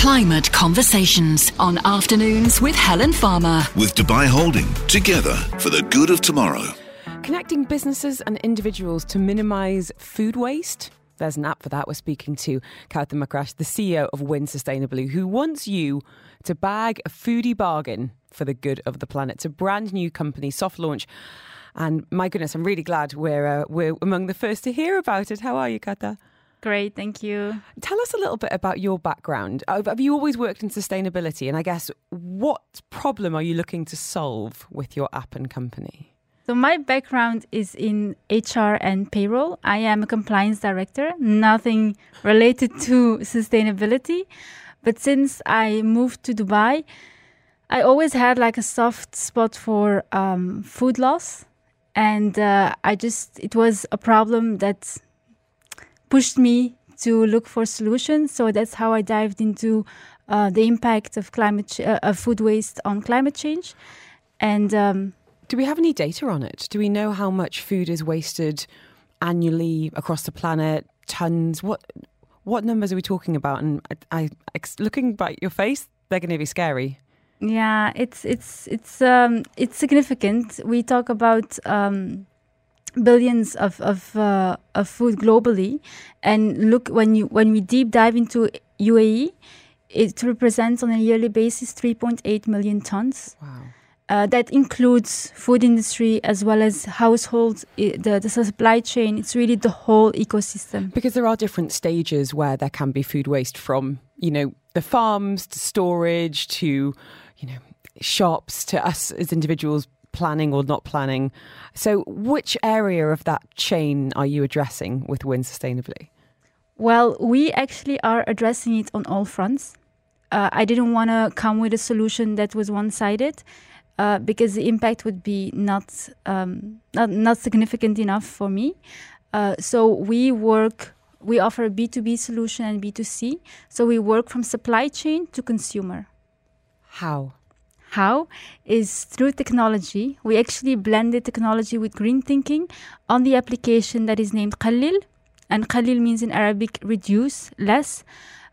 Climate Conversations on Afternoons with Helen Farmer. With Dubai Holding, together for the good of tomorrow. Connecting businesses and individuals to minimise food waste. There's an app for that. We're speaking to Kaoutar Makrache, the CEO of Win Sustainably, who wants you to bag a foodie bargain for the good of the planet. It's a brand new company, soft launch. And my goodness, I'm really glad we're, uh, we're among the first to hear about it. How are you, Kata? Great, thank you. Tell us a little bit about your background. Have you always worked in sustainability? And I guess what problem are you looking to solve with your app and company? So, my background is in HR and payroll. I am a compliance director, nothing related to sustainability. But since I moved to Dubai, I always had like a soft spot for um, food loss. And uh, I just, it was a problem that pushed me to look for solutions. So that's how I dived into uh, the impact of climate, ch- uh, of food waste on climate change. And um, do we have any data on it? Do we know how much food is wasted annually across the planet? Tons? What what numbers are we talking about? And I, I looking at your face, they're going to be scary. Yeah, it's it's it's um, it's significant. We talk about um, billions of of, uh, of food globally, and look when you when we deep dive into UAE, it represents on a yearly basis 3.8 million tons. Wow. Uh, that includes food industry as well as households, the, the supply chain. It's really the whole ecosystem. Because there are different stages where there can be food waste from, you know, the farms to storage to, you know, shops to us as individuals planning or not planning. So, which area of that chain are you addressing with Win Sustainably? Well, we actually are addressing it on all fronts. Uh, I didn't want to come with a solution that was one sided uh, because the impact would be not, um, not, not significant enough for me. Uh, so we work, we offer a B2B solution and B2C. So we work from supply chain to consumer. How? How is through technology. We actually blended technology with green thinking on the application that is named Qalil. And Qalil means in Arabic reduce, less.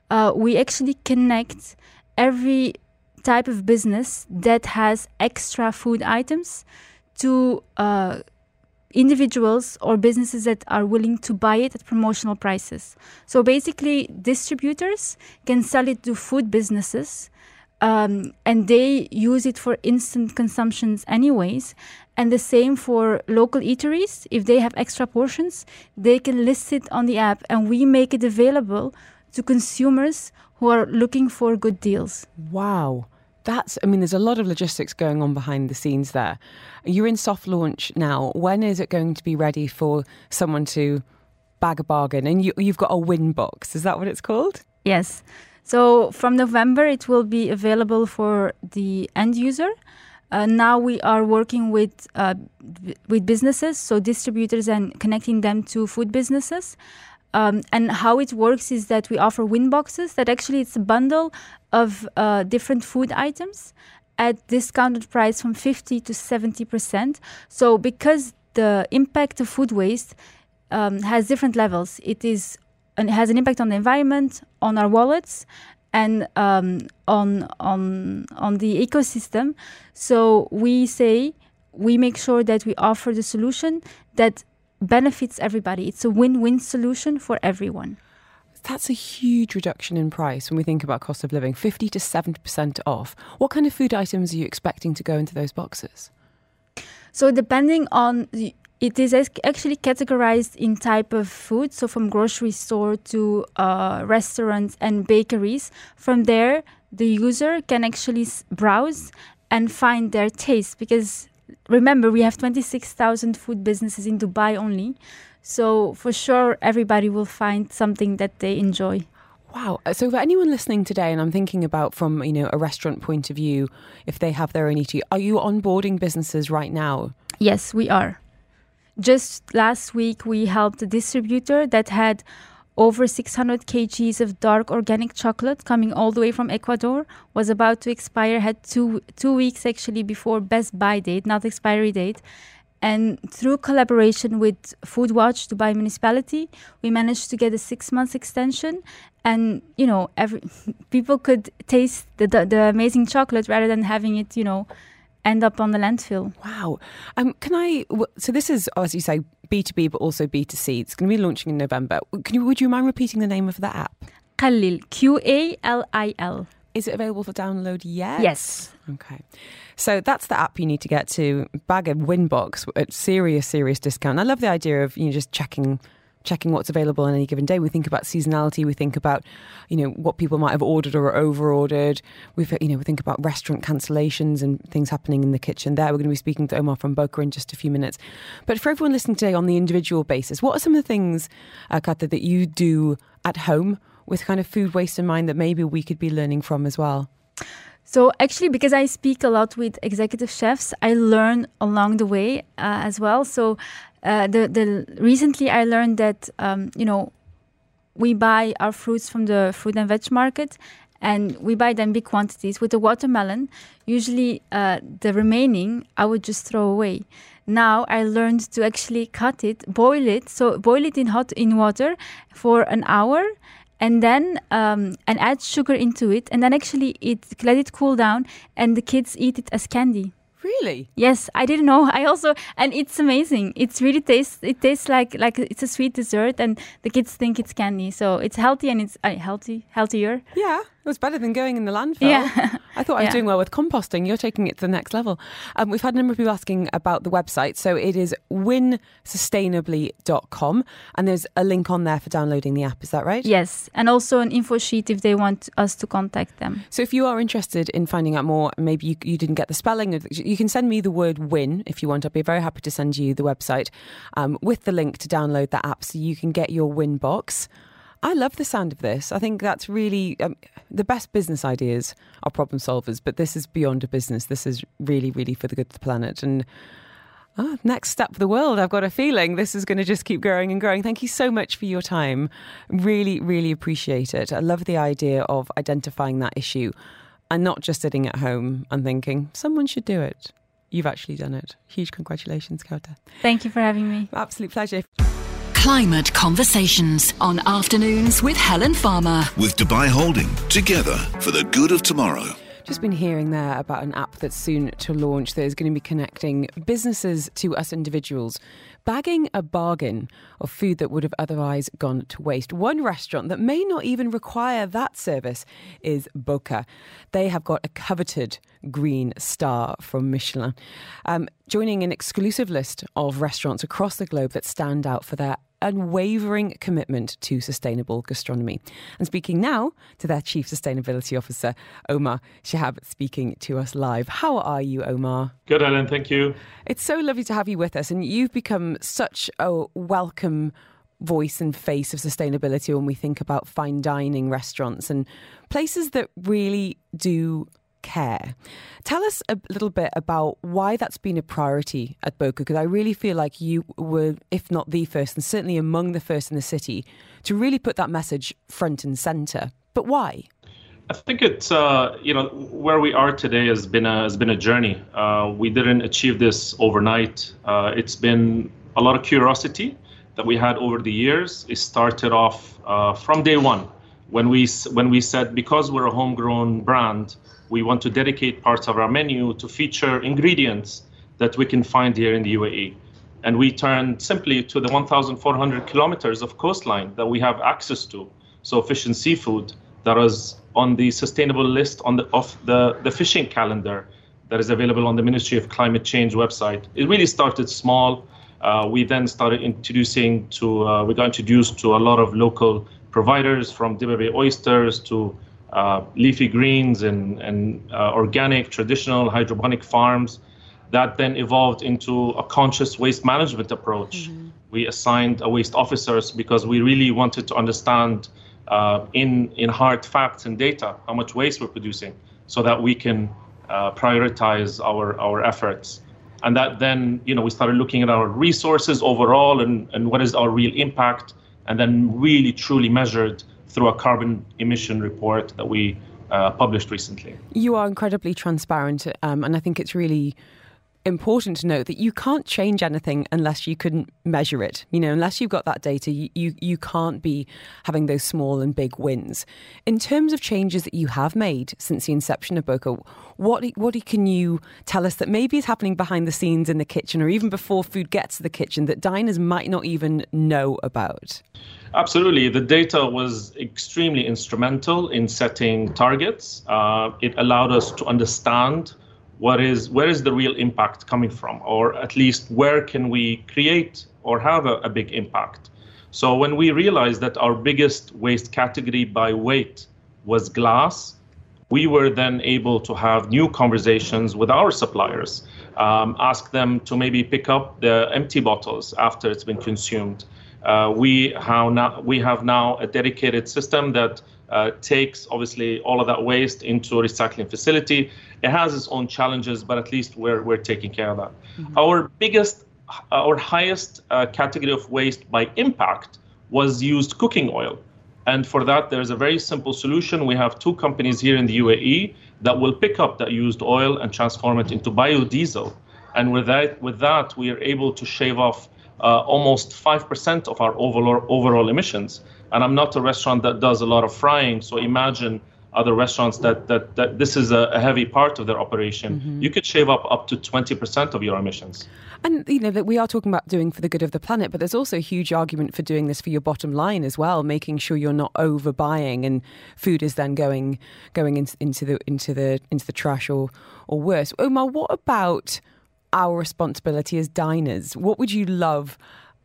Uh, we actually connect every type of business that has extra food items to uh, individuals or businesses that are willing to buy it at promotional prices. So basically, distributors can sell it to food businesses. Um, and they use it for instant consumptions anyways. And the same for local eateries. If they have extra portions they can list it on the app and we make it available to consumers who are looking for good deals. Wow. That's i mean there's a lot of logistics going on behind the scenes there. You're in soft launch now. When is it going to be ready for someone to bag a bargain? And you, you've got a win box. Is that what it's called? Yes so from november it will be available for the end user uh, now we are working with uh, with businesses so distributors and connecting them to food businesses um, and how it works is that we offer win boxes that actually it's a bundle of uh, different food items at discounted price from 50 to 70%. So because the impact of food waste um, has different levels, it is and it has an impact on the environment, on our wallets, and um, on on on the ecosystem. So we say we make sure that we offer the solution that benefits everybody. It's a win-win solution for everyone. That's a huge reduction in price when we think about cost of living, 50 to 70% off. What kind of food items are you expecting to go into those boxes? So, depending on the, it is actually categorized in type of food, so from grocery store to uh, restaurants and bakeries. From there, the user can actually browse and find their taste because remember we have 26,000 food businesses in Dubai only. So for sure, everybody will find something that they enjoy. Wow. Uh, so for anyone listening today, and I'm thinking about from you know a restaurant point of view, if they have their own eatery, are you onboarding businesses right now? Yes, we are. Just last week, we helped a distributor that had over 600 kgs of dark organic chocolate coming all the way from Ecuador was about to expire had two two weeks actually before best buy date not expiry date And through collaboration with Foodwatch Dubai Municipality, we managed to get a six months extension. And you know, every people could taste the, the, the amazing chocolate rather than having it, you know, end up on the landfill. Wow. Um, can I? So this is, as you say, B two B, but also B two C. It's going to be launching in November. Can you? Would you mind repeating the name of the app? Qalil, Q A L I L. Is it available for download yet? Yes. Okay. So that's the app you need to get to. Bag a win box at serious, serious discount. I love the idea of you know just checking checking what's available on any given day. We think about seasonality. We think about, you know, what people might have ordered or over ordered. We, you know, we think about restaurant cancellations and things happening in the kitchen. There, we're going to be speaking to Omar from Boca in just a few minutes. But for everyone listening today on the individual basis, what are some of the things, uh, that you do at home with kind of food waste in mind that maybe we could be learning from as well? So actually, because I speak a lot with executive chefs, I learn along the way uh, as well. So uh, the the recently I learned that um, you know we buy our fruits from the fruit and veg market. And we buy them big quantities. With the watermelon, usually uh, the remaining I would just throw away. Now I learned to actually cut it, boil it. So boil it in hot in water for an hour, and then um, and add sugar into it, and then actually it let it cool down, and the kids eat it as candy. Really? Yes, I didn't know. I also and it's amazing. It's really tastes. It tastes like like it's a sweet dessert, and the kids think it's candy. So it's healthy and it's uh, healthy, healthier. Yeah, it was better than going in the landfill. Yeah. I thought I was Yeah. doing well with composting. You're taking it to the next level. Um, we've had a number of people asking about the website. So it is winsustainably.com and there's a link on there for downloading the app. Is that right? Yes, and also an info sheet if they want us to contact them. So if you are interested in finding out more, maybe you, you didn't get the spelling, you can send me the word win if you want. I'd be very happy to send you the website um, with the link to download that app so you can get your win box. I love the sound of this. I think that's really um, the best business ideas are problem solvers, but this is beyond a business. This is really, really for the good of the planet. And Ah, next step for the world. I've got a feeling this is going to just keep growing and growing. Thank you so much for your time. Really, really appreciate it. I love the idea of identifying that issue and not just sitting at home and thinking, someone should do it. You've actually done it. Huge congratulations, Kaoutar. Thank you for having me. Absolute pleasure. Climate Conversations on Afternoons with Helen Farmer. With Dubai Holding, together for the good of tomorrow. Just been hearing there about an app that's soon to launch that is going to be connecting businesses to us individuals, bagging a bargain of food that would have otherwise gone to waste. One restaurant that may not even require that service is Boca. They have got a coveted green star from Michelin, um, joining an exclusive list of restaurants across the globe that stand out for their unwavering commitment to sustainable gastronomy. And speaking now to their Chief Sustainability Officer, Omar Shihab, speaking to us live. How are you, Omar? Good, Ellen. Thank you. It's so lovely to have you with us, and you've become such a welcome voice and face of sustainability when we think about fine dining restaurants and places that really do care. Tell us a little bit about why that's been a priority at Boca, because I really feel like you were, if not the first, and certainly among the first in the city, to really put that message front and centre. But why? I think it's uh, you know where we are today has been a has been a journey. Uh, we didn't achieve this overnight. Uh, it's been a lot of curiosity that we had over the years. It started off uh, from day one when we when we said because we're a homegrown brand, we want to dedicate parts of our menu to feature ingredients that we can find here in the UAE. And we turned simply to the 1,400 kilometers of coastline that we have access to. So fish and seafood that is on the sustainable list on the of the, the fishing calendar that is available on the Ministry of Climate Change website. It really started small. Uh, we then started introducing to uh, we got introduced to a lot of local providers from Dibba Bay oysters to uh, leafy greens and, and uh, organic, traditional hydroponic farms. That then evolved into a conscious waste management approach. We assigned a waste officers because we really wanted to understand uh, in, in hard facts and data how much waste we're producing so that we can uh, prioritize our, our efforts. And that then, you know, we started looking at our resources overall and, and what is our real impact, and then really truly measured through a carbon emission report that we uh, published recently. You are incredibly transparent, um, and I think it's really important to note that you can't change anything unless you can measure it. You know, unless you've got that data, you, you, you can't be having those small and big wins. In terms of changes that you have made since the inception of Boca, what what can you tell us that maybe is happening behind the scenes in the kitchen or even before food gets to the kitchen that diners might not even know about? Absolutely. The data was extremely instrumental in setting targets. Uh, it allowed us to understand what is where is the real impact coming from, or at least where can we create or have a, a big impact. So when we realized that our biggest waste category by weight was glass, we were then able to have new conversations with our suppliers, um, ask them to maybe pick up the empty bottles after it's been consumed. Uh, we have now we have now a dedicated system that uh, takes obviously all of that waste into a recycling facility. It has its own challenges, but at least we're we're taking care of that. Mm-hmm. Our biggest, our highest uh, category of waste by impact was used cooking oil. And for that, there's a very simple solution. We have two companies here in the UAE that will pick up that used oil and transform it into biodiesel. And with that, with that, we are able to shave off uh, almost 5% of our overall, overall emissions. And I'm not a restaurant that does a lot of frying, so imagine other restaurants that that, that this is a, heavy part of their operation. Mm-hmm. You could shave up up to 20% of your emissions. And you know that we are talking about doing for the good of the planet, but there's also a huge argument for doing this for your bottom line as well, making sure you're not overbuying and food is then going going in, into the into the into the trash or or worse. Omar, what about our responsibility as diners? What would you love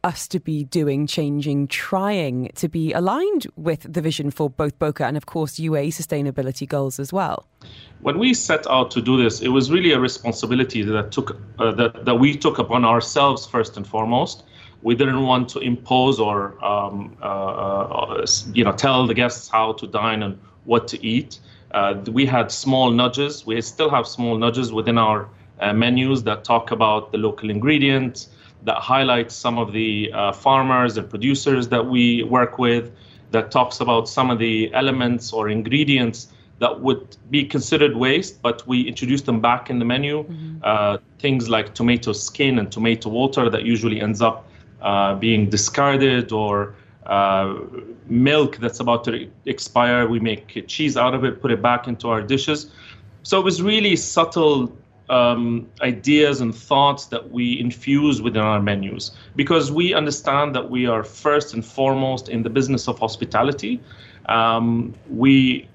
us to be doing, changing, trying to be aligned with the vision for both Boca and, of course, UAE sustainability goals as well? When we set out to do this, it was really a responsibility that took uh, that, that we took upon ourselves first and foremost. We didn't want to impose or um, uh, uh, you know tell the guests how to dine and what to eat. Uh, we had small nudges. We still have small nudges within our uh, menus that talk about the local ingredients, that highlights some of the uh, farmers and producers that we work with, that talks about some of the elements or ingredients that would be considered waste, but we introduce them back in the menu. Mm-hmm. Uh, things like tomato skin and tomato water that usually ends up uh, being discarded, or uh, milk that's about to expire. We make cheese out of it, put it back into our dishes. So it was really subtle um, ideas and thoughts that we infuse within our menus because we understand that we are first and foremost in the business of hospitality. Um, we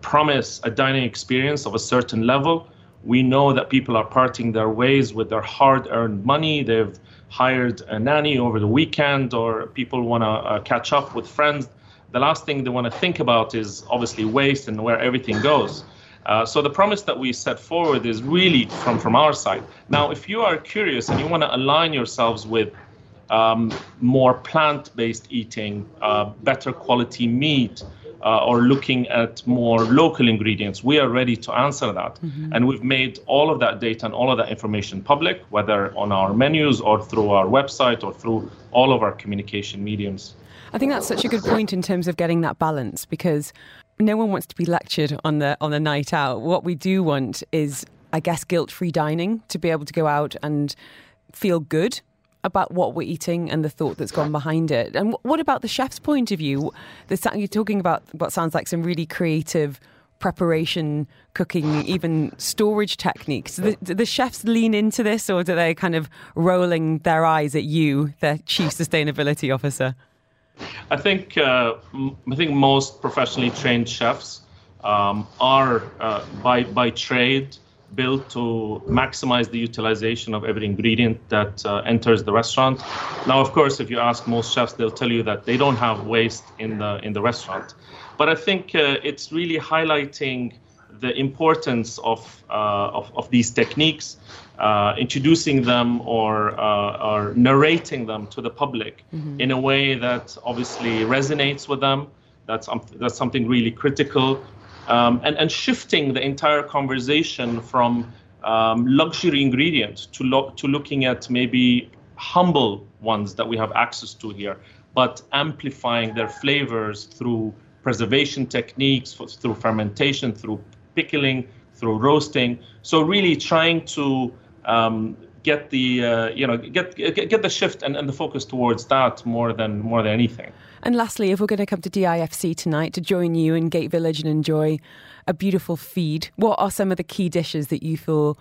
promise a dining experience of a certain level. We know that people are parting their ways with their hard earned money. They've hired a nanny over the weekend, or people want to uh, catch up with friends. The last thing they want to think about is obviously waste and where everything goes. Uh, so the promise that we set forward is really from, from our side. Now, if you are curious and you want to align yourselves with um, more plant-based eating, uh, better quality meat, uh, or looking at more local ingredients, we are ready to answer that. Mm-hmm. And we've made all of that data and all of that information public, whether on our menus or through our website or through all of our communication mediums. I think that's such a good point in terms of getting that balance because no one wants to be lectured on the on the night out. What we do want is, I guess, guilt-free dining to be able to go out and feel good about what we're eating and the thought that's gone behind it. And what about the chef's point of view? You're talking about what sounds like some really creative preparation, cooking, even storage techniques. Do the, do the, chefs lean into this, or do they kind of rolling their eyes at you, their chief sustainability officer? I think uh, I think most professionally trained chefs um, are uh, by by trade built to maximize the utilization of every ingredient that uh, enters the restaurant. Now, of course, if you ask most chefs, they'll tell you that they don't have waste in the in the restaurant. But I think uh, it's really highlighting the importance of, uh, of, of, these techniques, uh, introducing them or, uh, or narrating them to the public mm-hmm. in a way that obviously resonates with them. That's, um, that's something really critical. Um, and, and shifting the entire conversation from um, luxury ingredients to, lo- to looking at maybe humble ones that we have access to here, but amplifying their flavors through preservation techniques, through fermentation, through pickling, through roasting. So really trying to um, get the uh, you know get, get get the shift and, and the focus towards that more than more than anything. And lastly, if we're going to come to DIFC tonight to join you in Gate Village and enjoy a beautiful feed, what are some of the key dishes that you feel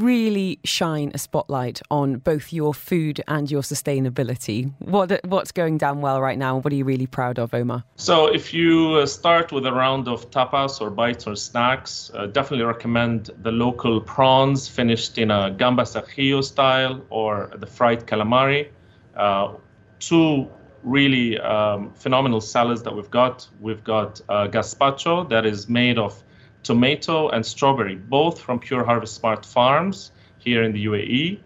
really shine a spotlight on both your food and your sustainability. What what's going down well right now? What are you really proud of, Omar? So, if you uh, start with a round of tapas or bites or snacks, uh, definitely recommend the local prawns finished in a gamba ajillo style or the fried calamari. Uh, two really um, phenomenal salads that we've got. We've got uh, gazpacho that is made of tomato and strawberry, both from Pure Harvest Smart Farms here in the UAE.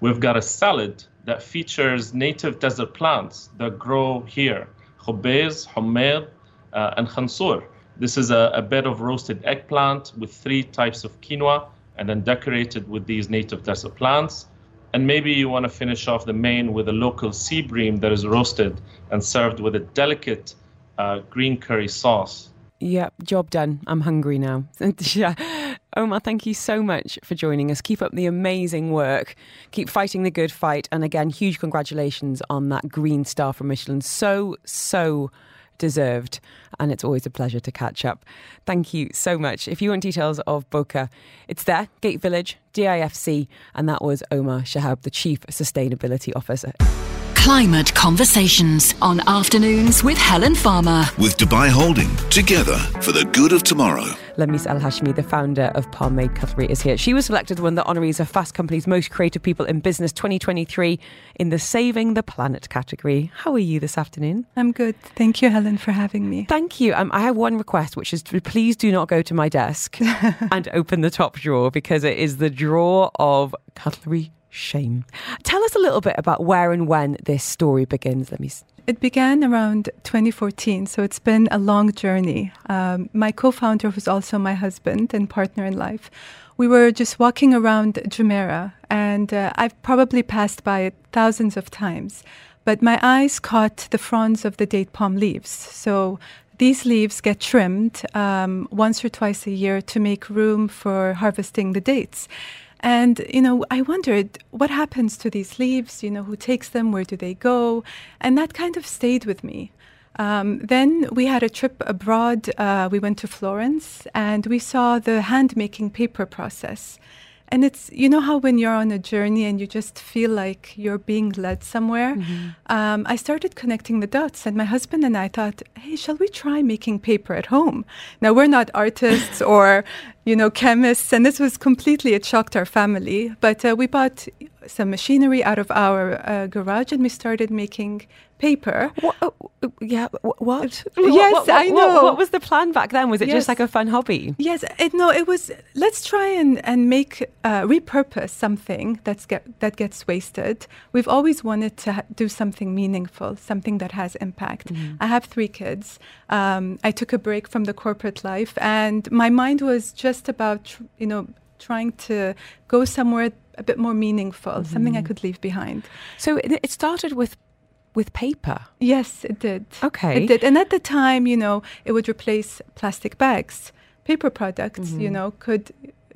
We've got a salad that features native desert plants that grow here, khubez, hummed, uh, and khansur. This is a, a, bed of roasted eggplant with three types of quinoa and then decorated with these native desert plants. And maybe you want to finish off the main with a local sea bream that is roasted and served with a delicate uh, green curry sauce. Yep, job done. I'm hungry now. Omar, thank you so much for joining us. Keep up the amazing work. Keep fighting the good fight. And again, huge congratulations on that green star from Michelin. So, so deserved. And it's always a pleasure to catch up. Thank you so much. If you want details of Boca, it's there, Gate Village, DIFC. And that was Omar Shihab, the Chief Sustainability Officer. Climate Conversations on Afternoons with Helen Farmer. With Dubai Holding, together for the good of tomorrow. Lamis Al Hashmi, the founder of Palmade Cutlery, is here. She was selected one of the honorees of Fast Company's Most Creative People in Business 2023 in the Saving the Planet category. How are you this afternoon? I'm good. Thank you, Helen, for having me. Thank you. Um, I have one request, which is to please do not go to my desk and open the top drawer because it is the drawer of cutlery shame. Tell us a little bit about where and when this story begins. Let me. It began around 2014, so it's been a long journey. Um, my co founder, who's also my husband and partner in life, we were just walking around Jumeirah, and uh, I've probably passed by it thousands of times. But my eyes caught the fronds of the date palm leaves. So these leaves get trimmed um, once or twice a year to make room for harvesting the dates. And, you know, I wondered what happens to these leaves, you know, who takes them, where do they go? And that kind of stayed with me. Um, then we had a trip abroad. Uh, we went to Florence and we saw the hand making paper process. And it's, you know, how when you're on a journey and you just feel like you're being led somewhere. Mm-hmm. Um, I started connecting the dots, and my husband and I thought, hey, shall we try making paper at home? Now, we're not artists or, you know, chemists, and this was completely, it shocked our family. But uh, we bought some machinery out of our uh, garage and we started making paper. What, uh, yeah, what? Yes, what, what, I know. What, was the plan back then? Was it yes. just like a fun hobby? Yes, it, no, it was. Let's try and and make uh, repurpose something that's get that gets wasted. We've always wanted to ha- do something meaningful, something that has impact. Mm-hmm. I have three kids. Um, I took a break from the corporate life, and my mind was just about you know trying to go somewhere a bit more meaningful, mm-hmm. something I could leave behind. So it, it started with with paper. Yes, it did. Okay. It did. And at the time, you know, it would replace plastic bags. Paper products, mm-hmm. you know, could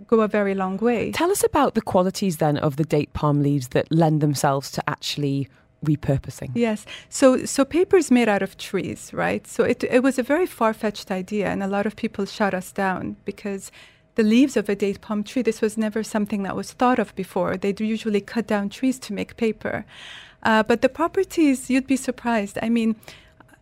go a very long way. Tell us about the qualities then of the date palm leaves that lend themselves to actually repurposing. Yes. So so paper is made out of trees, right? So it it was a very far-fetched idea and a lot of people shut us down because the leaves of a date palm tree, this was never something that was thought of before. They'd usually cut down trees to make paper. Uh, but the properties, you'd be surprised. I mean,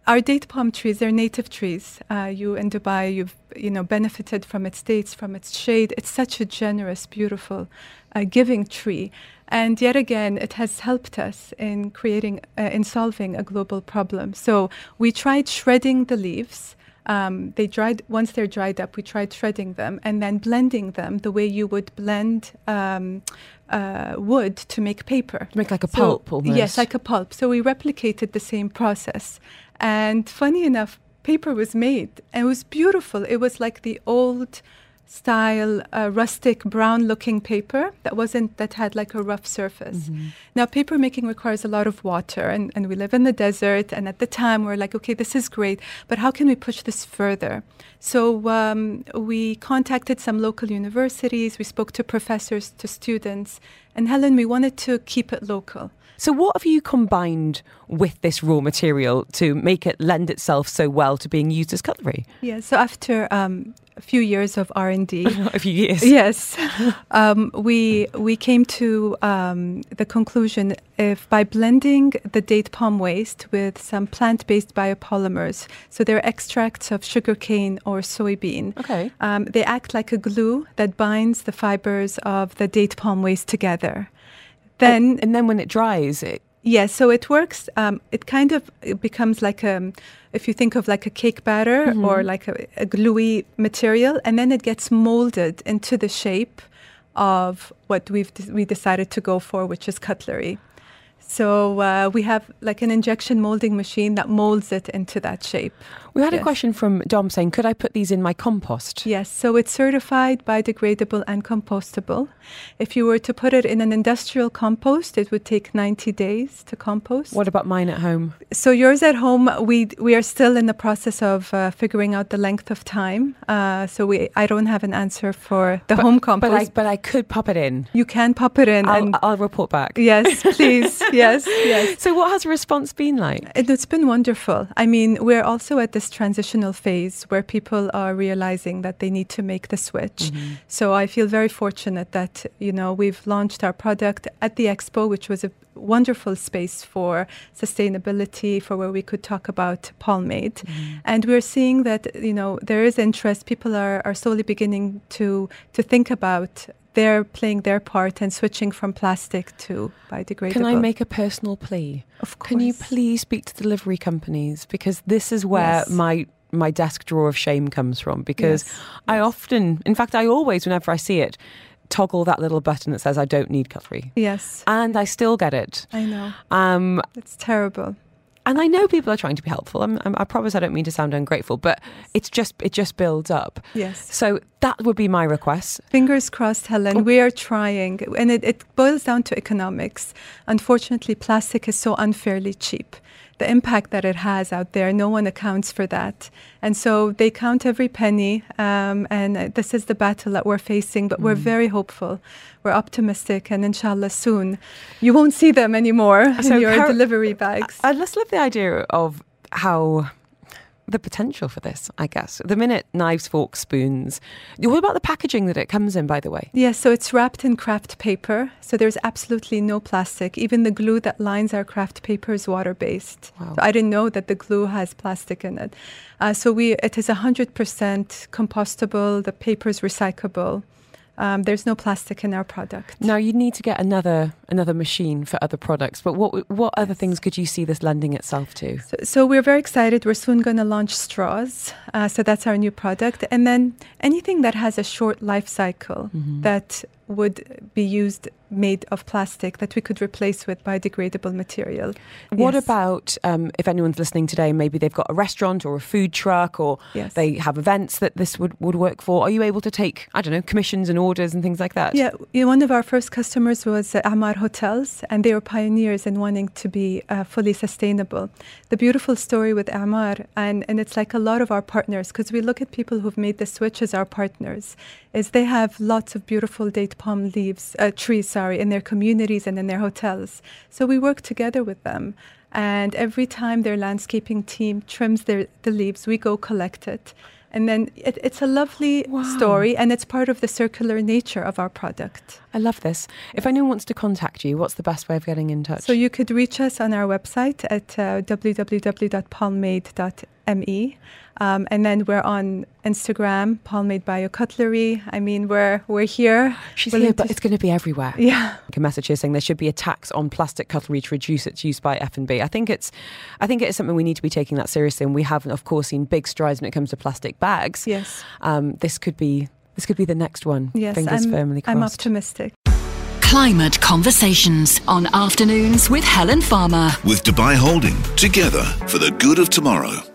our date palm trees, they're native trees. Uh, you in Dubai, you've you know benefited from its dates, from its shade. It's such a generous, beautiful, uh, giving tree, and yet again, it has helped us in creating, uh, in solving a global problem. So we tried shredding the leaves. Um, they dried once they're dried up. We tried shredding them and then blending them the way you would blend um, uh, wood to make paper. Make like a so, pulp, almost. Yes, like a pulp. So we replicated the same process, and funny enough, paper was made, and it was beautiful. It was like the old style uh, rustic brown looking paper that wasn't that had like a rough surface mm-hmm. now paper making requires a lot of water and, and we live in the desert and at the time we're like okay this is great but how can we push this further so um, we contacted some local universities we spoke to professors to students And Helen, we wanted to keep it local. So, what have you combined with this raw material to make it lend itself so well to being used as cutlery? Yeah. So after um, a few years of R and D, a few years, yes, um, we we came to um, the conclusion if by blending the date palm waste with some plant-based biopolymers, so they're extracts of sugarcane or soybean. Okay. Um, they act like a glue that binds the fibers of the date palm waste together. Then and, and then when it dries, it Yes, so it works. Um, it kind of it becomes like a, if you think of like a cake batter Mm-hmm. or like a, a gluey material, and then it gets molded into the shape of what we've we decided to go for, which is cutlery. So uh, we have like an injection molding machine that molds it into that shape. We had a question from Dom saying, "Could I put these in my compost?" Yes, so it's certified biodegradable and compostable. If you were to put it in an industrial compost, it would take 90 days to compost. What about mine at home? So yours at home, we we are still in the process of uh, figuring out the length of time. Uh, so we I don't have an answer for the home compost. But I but I could pop it in. you can pop it in. I'll, and I'll report back. yes, please. yes, yes. So, what has the response been like? And It's been wonderful. I mean, we're also at this transitional phase where people are realizing that they need to make the switch. Mm-hmm. So I feel very fortunate that, you know, we've launched our product at the expo, which was a wonderful space for sustainability, for where we could talk about Palmade. Mm-hmm. And we're seeing that, you know, there is interest. People are, are slowly beginning to, to think about their playing their part and switching from plastic to biodegradable. Can I make a personal plea? Of course. Can you please speak to delivery companies because this is where Yes. my my desk drawer of shame comes from because Yes, I often in fact I always whenever I see it toggle that little button that says I don't need cutlery Yes, and I still get it. I know. Um It's terrible. And I know people are trying to be helpful. I'm, I'm, I promise I don't mean to sound ungrateful, but it's just it just builds up. Yes. So that would be my request. Fingers crossed, Helen. Oh. We are trying. And it, it boils down to economics. Unfortunately, plastic is so unfairly cheap. The impact that it has out there, no one accounts for that. And so they count every penny. Um, and this is the battle that we're facing. But we're very hopeful. We're optimistic. And inshallah, soon you won't see them anymore So in your delivery bags. I just love the idea of how the potential for this, I guess. The minute knives, forks, spoons. What about the packaging that it comes in, by the way? Yes, so it's wrapped in kraft paper. So there's absolutely no plastic. Even the glue that lines our kraft paper is water based. Wow. So I didn't know that the glue has plastic in it. Uh, so we it is 100% compostable. The paper is recyclable. Um, there's no plastic in our product. Now you need to get another another machine for other products, but what what other things could you see this lending itself to? So, so we're very excited. We're soon going to launch straws. Uh, so that's our new product. And then anything that has a short life cycle Mm-hmm. that would be used made of plastic that we could replace with biodegradable material. What Yes. about um, if anyone's listening today? Maybe they've got a restaurant or a food truck, or Yes. they have events that this would, would work for. Are you able to take I don't know commissions and orders and things like that? Yeah, one of our first customers was uh, Emaar Hotels, and they were pioneers in wanting to be uh, fully sustainable. The beautiful story with Emaar, and, and it's like a lot of our partners, because we look at people who've made the switch as our partners, is they have lots of beautiful palm leaves, uh, trees, sorry, in their communities and in their hotels. So we work together with them. And every time their landscaping team trims their, the leaves, we go collect it. And then it, it's a lovely Wow. story, and it's part of the circular nature of our product. I love this. If anyone wants to contact you, what's the best way of getting in touch? So you could reach us on our website at uh, www.palmade.me. Um, and then we're on Instagram, Palmade Bio Cutlery. I mean, we're we're here. She's willing here, but it's going to be everywhere. yeah. a message here saying there should be a tax on plastic cutlery to reduce its use by F&B. I think it's I think it is something we need to be taking that seriously and we have of course seen big strides when it comes to plastic bags. Yes. Um, this could be this could be the next one. Yes. Fingers I'm, firmly crossed. I'm optimistic. Climate Conversations on Afternoons with Helen Farmer. With Dubai Holding, together for the good of tomorrow.